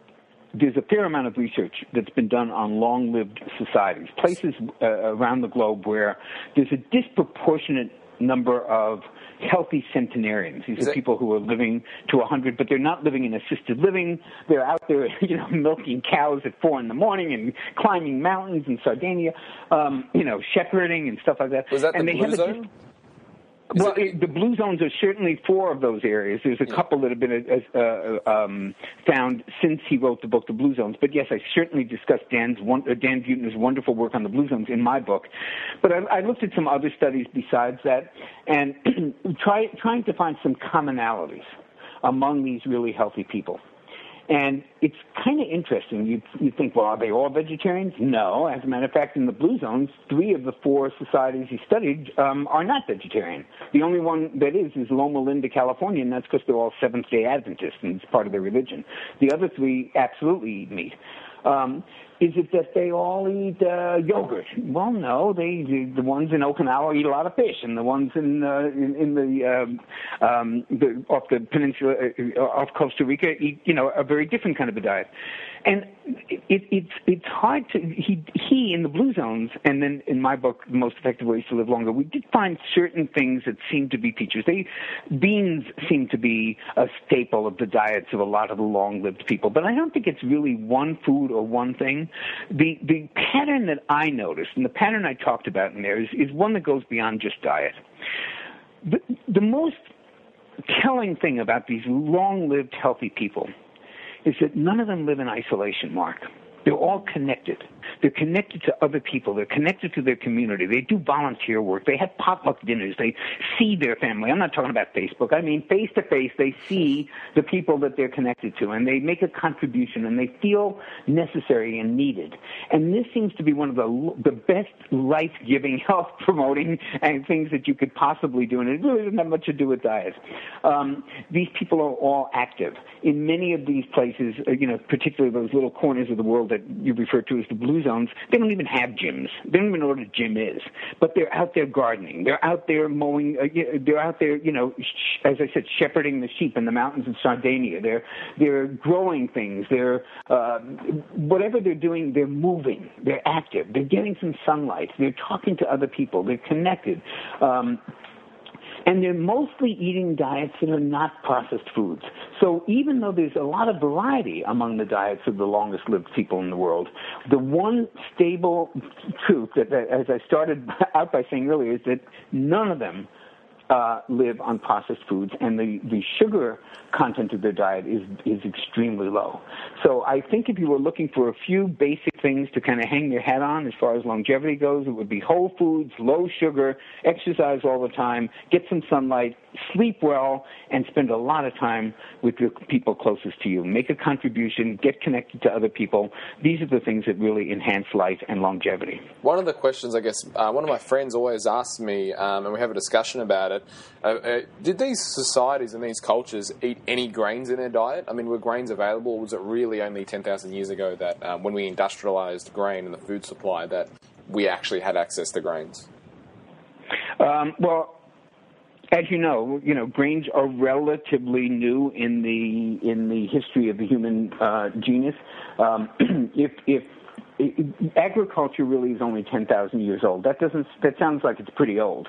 there's a fair amount of research that's been done on long-lived societies, places uh, around the globe where there's a disproportionate number of healthy centenarians. These Is are it? people who are living to 100, but they're not living in assisted living. They're out there, you know, milking cows at four in the morning and climbing mountains in Sardinia, um, you know, shepherding and stuff like that. Was that and the they blue have zone? Well, it, the blue zones are certainly four of those areas. There's a yeah. couple that have been uh, uh, um, found since he wrote the book, The Blue Zones. But yes, I certainly discussed Dan's one, uh, Dan Buettner's wonderful work on the blue zones in my book. But I, I looked at some other studies besides that, and try, trying to find some commonalities among these really healthy people. And it's kind of interesting. You you think, well, are they all vegetarians? No. As a matter of fact, in the blue zones, three of the four societies he studied um, are not vegetarian. The only one that is is Loma Linda, California, and that's because they're all Seventh Day Adventists, and it's part of their religion. The other three absolutely eat meat. Um, is it that they all eat uh, yogurt? Well, no. They the ones in Okinawa eat a lot of fish, and the ones in uh, in, in the, um, um, the off the peninsula uh, off Costa Rica eat you know a very different kind of a diet. And it, it's it's hard to he he in the blue zones and then in my book the most effective ways to live longer we did find certain things that seem to be features they beans seem to be a staple of the diets of a lot of the long lived people. But I don't think it's really one food or one thing. The the pattern that I noticed and the pattern I talked about in there is is one that goes beyond just diet. The the most telling thing about these long lived healthy people is that none of them live in isolation, Mark. They're all connected. They're connected to other people. They're connected to their community. They do volunteer work. They have potluck dinners. They see their family. I'm not talking about Facebook. I mean, face to face, they see the people that they're connected to and they make a contribution and they feel necessary and needed. And this seems to be one of the, the best life giving, health promoting and things that you could possibly do. And it really doesn't have much to do with diet. Um, these people are all active. In many of these places, uh, you know, particularly those little corners of the world that you refer to as the blue zones, they don't even have gyms. They don't even know what a gym is. But they're out there gardening. They're out there mowing. Uh, they're out there, you know, sh- as I said, shepherding the sheep in the mountains of Sardinia. They're they're growing things. They're uh, whatever they're doing. They're moving. They're active. They're getting some sunlight. They're talking to other people. They're connected. Um, and they're mostly eating diets that are not processed foods. So even though there's a lot of variety among the diets of the longest lived people in the world, the one stable truth that, as I started out by saying earlier, is that none of them uh, live on processed foods, and the, the sugar content of their diet is is extremely low. So I think if you were looking for a few basic things to kind of hang your hat on as far as longevity goes, it would be whole foods, low sugar, exercise all the time, get some sunlight, sleep well, and spend a lot of time with the people closest to you. Make a contribution, get connected to other people. These are the things that really enhance life and longevity. One of the questions, I guess, uh, one of my friends always asks me, um, and we have a discussion about it. Uh, uh, did these societies and these cultures eat any grains in their diet? I mean, were grains available? Was it really only 10,000 years ago that um, when we industrialized grain and the food supply that we actually had access to grains? Um, well, as you know, you know grains are relatively new in the in the history of the human uh, genus. Um, if if agriculture really is only 10,000 years old. That doesn't that sounds like it's pretty old.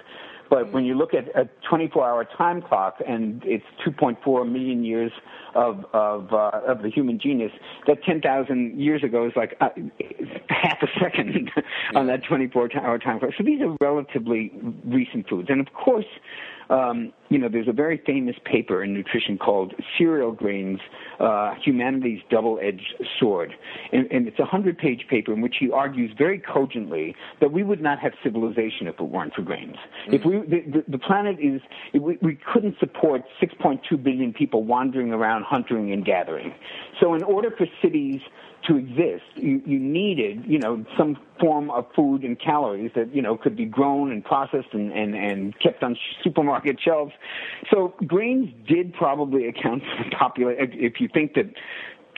But when you look at a 24-hour time clock and it's 2.4 million years of of, uh, of the human genus, that 10,000 years ago is like uh, half a second on that 24-hour time clock. So these are relatively recent foods, and of course um, you know, there's a very famous paper in nutrition called Cereal Grains, uh, Humanity's Double-Edged Sword. And, and it's a 100-page paper in which he argues very cogently that we would not have civilization if it weren't for grains. Mm-hmm. If we, the, the, the planet is, we, we couldn't support 6.2 billion people wandering around hunting and gathering. So in order for cities to exist, you, you needed, you know, some form of food and calories that, you know, could be grown and processed and, and, and kept on supermarket shelves. So grains did probably account for the population. If you think that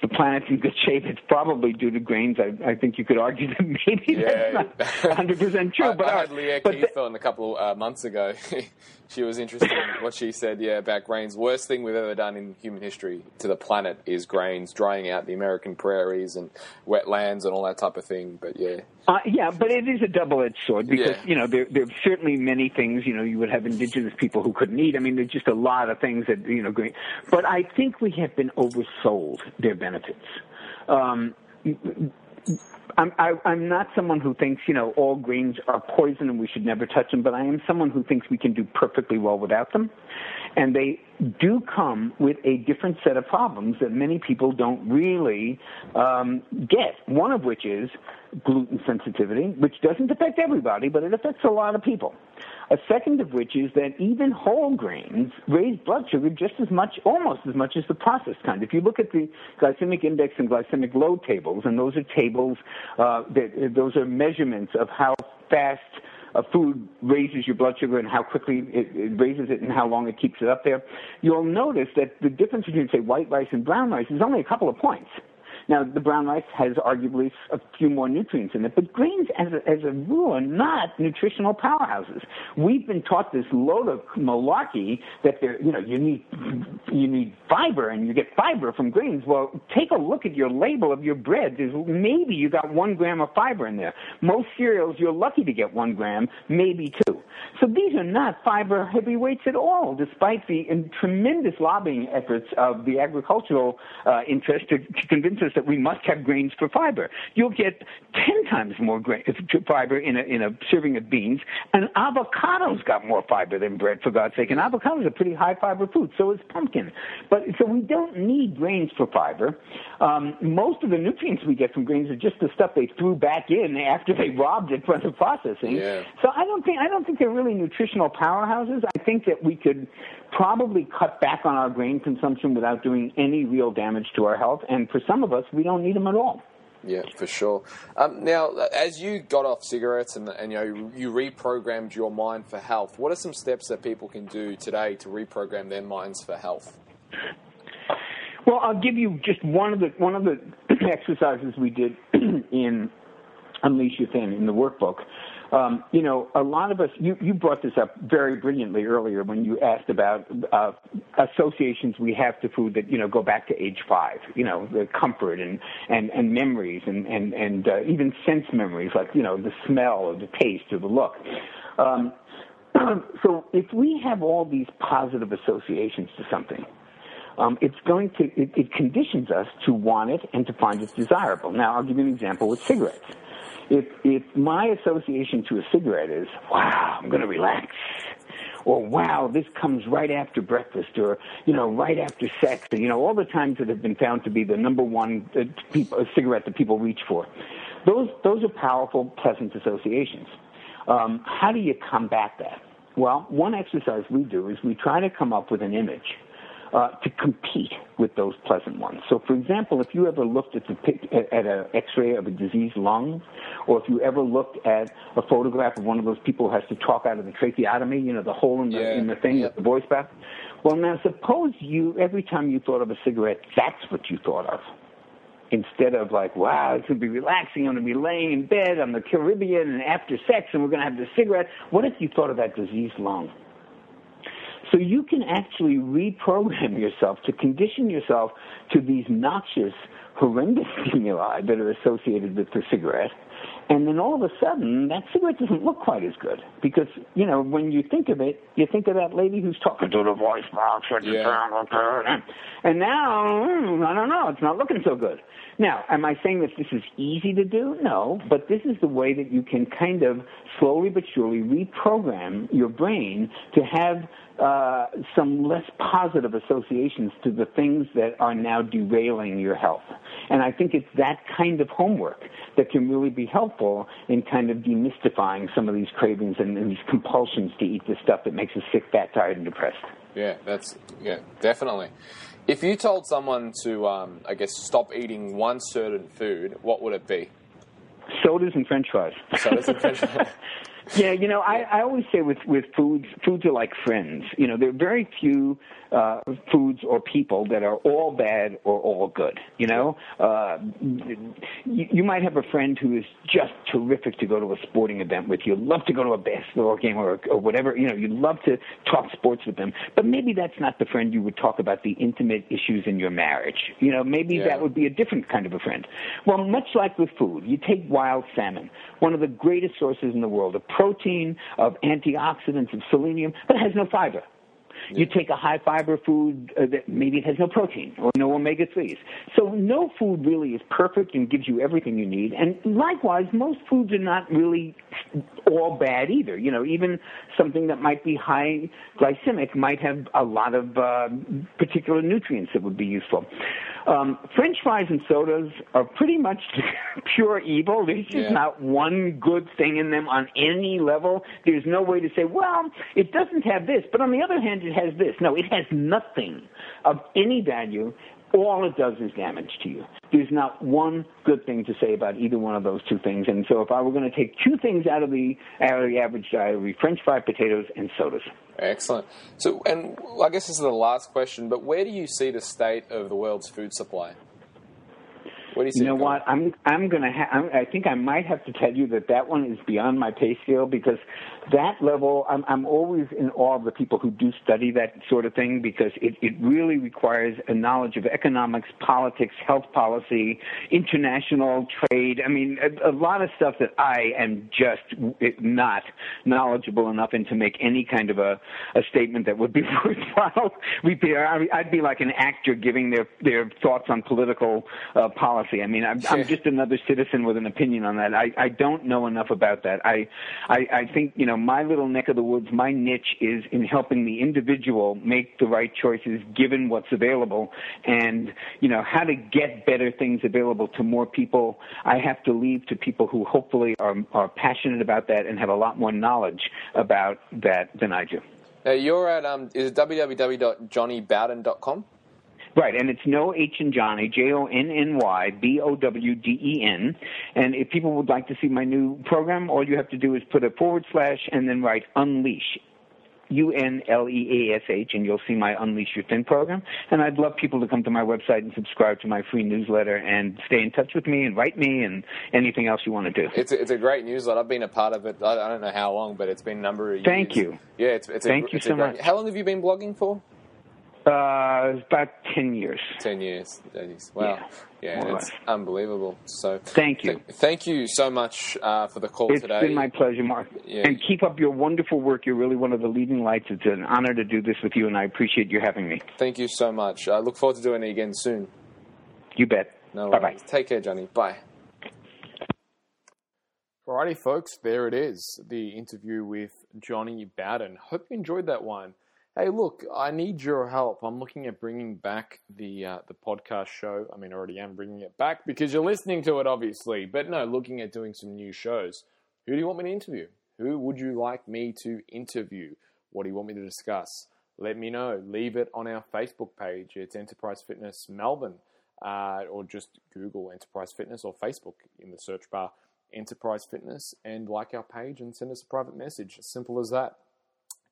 the planet's in good shape, it's probably due to grains. I, I think you could argue that maybe yeah, that's not 100% true. I, but I had Lierre Keith on a couple uh, months ago. she was interested in what she said, yeah, about grains. Worst thing we've ever done in human history to the planet is grains, drying out the American prairies and wetlands and all that type of thing. But yeah. Uh, yeah, but it is a double-edged sword because, yeah. you know, there, there are certainly many things, you know, you would have indigenous people who couldn't eat. I mean, there's just a lot of things that, you know, grain. But I think we have been oversold their benefits. Um, I'm, I, am i am not someone who thinks, you know, all grains are poison and we should never touch them, but I am someone who thinks we can do perfectly well without them. And they do come with a different set of problems that many people don't really um, get. One of which is gluten sensitivity, which doesn't affect everybody, but it affects a lot of people. A second of which is that even whole grains raise blood sugar just as much, almost as much as the processed kind. If you look at the glycemic index and glycemic load tables, and those are tables, uh, that, those are measurements of how fast a food raises your blood sugar and how quickly it, it, raises it and how long it keeps it up there, you'll notice that the difference between, say, white rice and brown rice is only a couple of points. Now, the brown rice has arguably a few more nutrients in it, but grains, as a, as a rule, are not nutritional powerhouses. We've been taught this load of malarkey that you know, you need you need fiber and you get fiber from grains. Well, take a look at your label of your bread. There's maybe you got one gram of fiber in there. Most cereals, you're lucky to get one gram, maybe two. So these are not fiber heavyweights at all, despite the tremendous lobbying efforts of the agricultural uh, interest to, to convince us that we must have grains for fiber. You'll get 10 times more grain, fiber in a, in a serving of beans, and avocados got more fiber than bread, for God's sake. And avocados are pretty high fiber food, so is pumpkin. But so we don't need grains for fiber. Um, most of the nutrients we get from grains are just the stuff they threw back in after they robbed it for the processing. Yeah. So I don't think I don't think they're really nutritional powerhouses. I think that we could probably cut back on our grain consumption without doing any real damage to our health. And for some of us, we don't need them at all. Yeah, for sure. Um, now, as you got off cigarettes and, and you know you reprogrammed your mind for health, what are some steps that people can do today to reprogram their minds for health? Well, I'll give you just one of the one of the exercises we did in Unleash Your Thin in the workbook um, you know, a lot of us, you, you brought this up very brilliantly earlier when you asked about uh, associations we have to food that, you know, go back to age five, you know, the comfort and, and, and memories and, and, and uh, even sense memories like, you know, the smell or the taste or the look. Um, so if we have all these positive associations to something, um, it's going to, it, it conditions us to want it and to find it desirable. Now, I'll give you an example with cigarettes if if my association to a cigarette is wow, I'm going to relax, or wow, this comes right after breakfast, or you know, right after sex, and you know, all the times that have been found to be the number one uh, people, cigarette that people reach for. Those those are powerful, pleasant associations. Um, how do you combat that? Well, one exercise we do is we try to come up with an image uh, to compete with those pleasant ones. So, for example, if you ever looked at, the, at an X-ray of a diseased lung, or if you ever looked at a photograph of one of those people who has to talk out of the tracheotomy, you know, the hole in the yeah. in the thing, yep. the voice box. Well, now suppose you every time you thought of a cigarette, that's what you thought of. Instead of like, wow, it's going to be relaxing. I'm going to be laying in bed on the Caribbean and after sex, and we're going to have the cigarette. What if you thought of that diseased lung? So you can actually reprogram yourself to condition yourself to these noxious, horrendous stimuli that are associated with the cigarette. And then all of a sudden, that cigarette doesn't look quite as good because you know when you think of it, you think of that lady who's talking to the voice box, yeah. and now hmm, I don't know, it's not looking so good. Now, am I saying that this is easy to do? No, but this is the way that you can kind of slowly but surely reprogram your brain to have uh, some less positive associations to the things that are now derailing your health. And I think it's that kind of homework that can really be helpful in kind of demystifying some of these cravings and, and these compulsions to eat the stuff that makes us sick, fat, tired, and depressed. Yeah, that's yeah, definitely. If you told someone to, um, I guess, stop eating one certain food, what would it be? Sodas and French fries. Sodas and French fries. Yeah, you know, I, I always say with with foods, foods are like friends. You know, there are very few uh, foods or people that are all bad or all good. You know, uh, you, you might have a friend who is just terrific to go to a sporting event with. You love to go to a basketball game or, or whatever. You know, you love to talk sports with them. But maybe that's not the friend you would talk about the intimate issues in your marriage. You know, maybe Yeah. that would be a different kind of a friend. Well, much like with food, you take wild salmon, one of the greatest sources in the world of protein, of antioxidants, of selenium, but it has no fiber. You take a high fiber food uh, that maybe it has no protein or no omega 3s. So no food really is perfect and gives you everything you need. And likewise, most foods are not really all bad either. You know, even something that might be high glycemic might have a lot of uh, particular nutrients that would be useful. Um, French fries and sodas are pretty much pure evil. There's just Yeah. not one good thing in them on any level. There's no way to say, well, it doesn't have this, but on the other hand, it has this. No, it has nothing of any value. All it does is damage to you. There's not one good thing to say about either one of those two things. And so, if I were going to take two things out of the out of the average diet, it would be French fried potatoes and sodas. Excellent. So, and I guess this is the last question, but where do you see the state of the world's food supply? Where do you You know what? I'm I'm gonna. Ha- I'm, I think I might have to tell you that that one is beyond my pay scale because that level. I'm I'm always in awe of the people who do study that sort of thing because it it really requires a knowledge of economics, politics, health policy, international trade. I mean, a, a lot of stuff that I am just not knowledgeable enough in to make any kind of a a statement that would be worthwhile. We'd be, I'd be like an actor giving their their thoughts on political uh, policy. I mean, I'm, I'm just another citizen with an opinion on that. I, I don't know enough about that. I, I I think you know my little neck of the woods, my niche is in helping the individual make the right choices given what's available, and you know how to get better things available to more people. I have to leave to people who hopefully are are passionate about that and have a lot more knowledge about that than I do. Now, you're at um, is it www.jonnybowden.com? Right, and it's no H in Jonny, J O N N Y B O W D E N. And if people would like to see my new program, all you have to do is put a forward slash and then write Unleash. U N L E A S H, and you'll see my Unleash Your Thin program. And I'd love people to come to my website and subscribe to my free newsletter and stay in touch with me and write me and anything else you want to do. It's a, it's a great newsletter. I've been a part of it. I, don't know how long, but it's been a number of years. Thank you. Yeah, it's, it's a, Thank you it's a so great- much. How long have you been blogging for? Uh, it's about 10 years. Ten years. Jeez. Wow. Yeah, more or it's less. unbelievable. So Thank you. th- thank you so much uh, for the call It's today. It's been my pleasure, Mark. Yeah. And keep up your wonderful work. You're really one of the leading lights. It's an honor to do this with you, and I appreciate you having me. Thank you so much. I look forward to doing it again soon. You bet. No Bye bye. worries. Take care, Jonny. Bye. Alrighty, folks, there it is. The interview with Jonny Bowden. Hope you enjoyed that one. Hey, look, I need your help. I'm looking at bringing back the uh, the podcast show. I mean, I already am bringing it back because you're listening to it, obviously. But no, looking at doing some new shows. Who do you want me to interview? Who would you like me to interview? What do you want me to discuss? Let me know. Leave it on our Facebook page. It's Enterprise Fitness Melbourne, uh, or just Google Enterprise Fitness or Facebook in the search bar Enterprise Fitness and like our page and send us a private message. As Simple as that.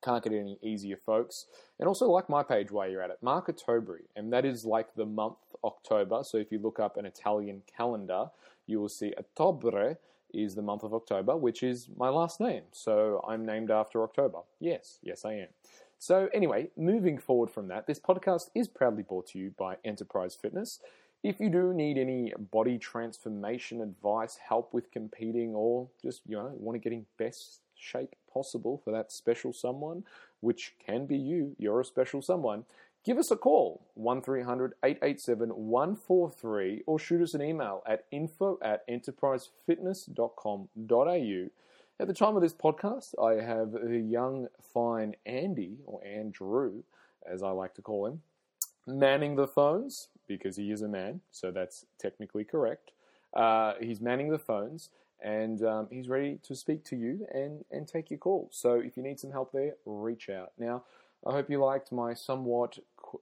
Can't get any easier, folks. And also like my page while you're at it, Mark Ottobre, and that is like the month October. So if you look up an Italian calendar, you will see Ottobre is the month of October, which is my last name. So I'm named after October. Yes, yes, I am. So, anyway, moving forward from that, this podcast is proudly brought to you by Enterprise Fitness. If you do need any body transformation advice, help with competing, or just, you know, want to get in best shape possible for that special someone, which can be you, you're a special someone, give us a call, 1300 887 143, or shoot us an email at info at enterprisefitness.com.au. At the time of this podcast, I have the young, fine Andy, or Andrew, as I like to call him, manning the phones because he is a man, so that's technically correct. Uh, he's manning the phones and um, he's ready to speak to you and, and take your call. So if you need some help there, reach out. Now, I hope you liked my somewhat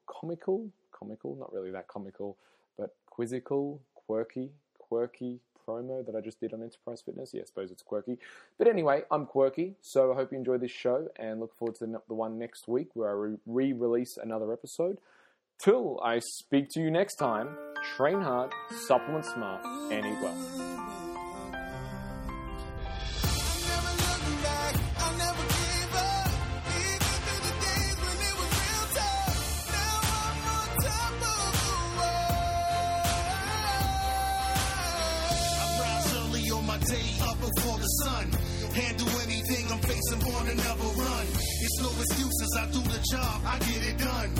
comical, comical, not really that comical, but quizzical, quirky, quirky promo that I just did on Enterprise Fitness. Yeah, I suppose it's quirky. But anyway, I'm quirky, so I hope you enjoy this show and look forward to the one next week where I re release another episode. Till I speak to you next time, train hard, supplement smart, and eat well. I do the job, I get it done.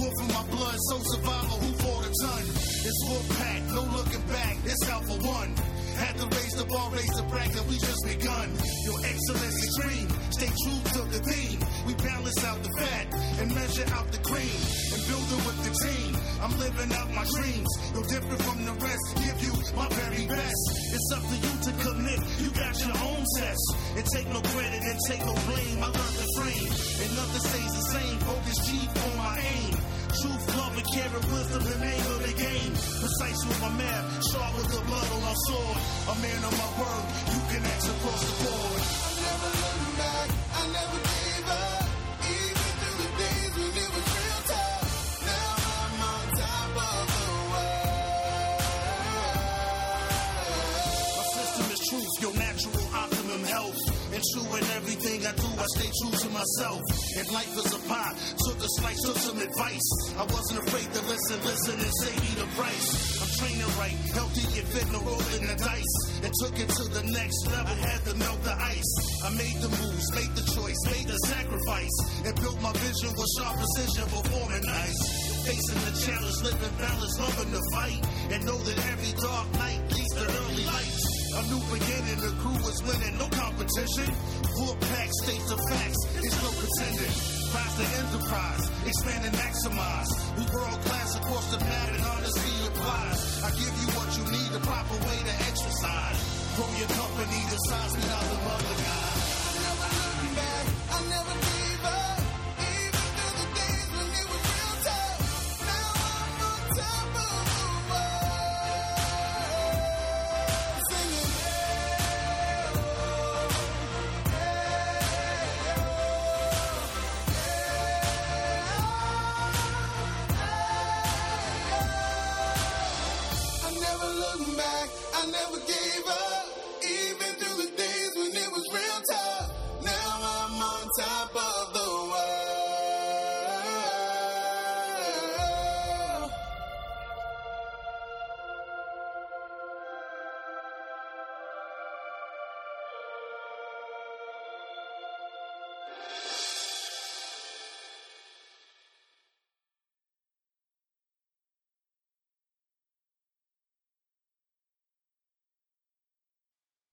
War from my blood, so survivor who fought a ton. It's war pack, no looking back, it's out for one. Had to raise the bar, raise the bracket, we just begun. Your excellence extreme, stay true to the theme. We balance out the fat and measure out the cream. And build it with the team. I'm living out my dreams. No different from the rest, give you my very best. It's up to you to commit, you got your own test. And take no credit and take no blame. I learned the frame, and nothing stays the same. Focus chief on my aim. Truth, love, and care, and wisdom, the name of the game. Precise with my math, sharp with the blood on my sword. A man of my word, you can act across the board. Never look back, I never myself. And life is a pie, took a slice, took some advice. I wasn't afraid to listen, listen and save me the price. I'm training right, healthy and fit, no rolling the dice. And took it to the next level, had to melt the ice. I made the moves, made the choice, made the sacrifice. And built my vision with sharp precision, performing nice. Facing the challenge, living balanced, loving the fight. And know that every dark night leads to early lights. A new beginning, the crew is winning, no competition. Full pack, states the facts, no pretending. Rise the enterprise, expand and maximize. We world class across the and honesty applies. I give you what you need, the proper way to exercise. Grow your company the size without the mother guy. I never look back, I never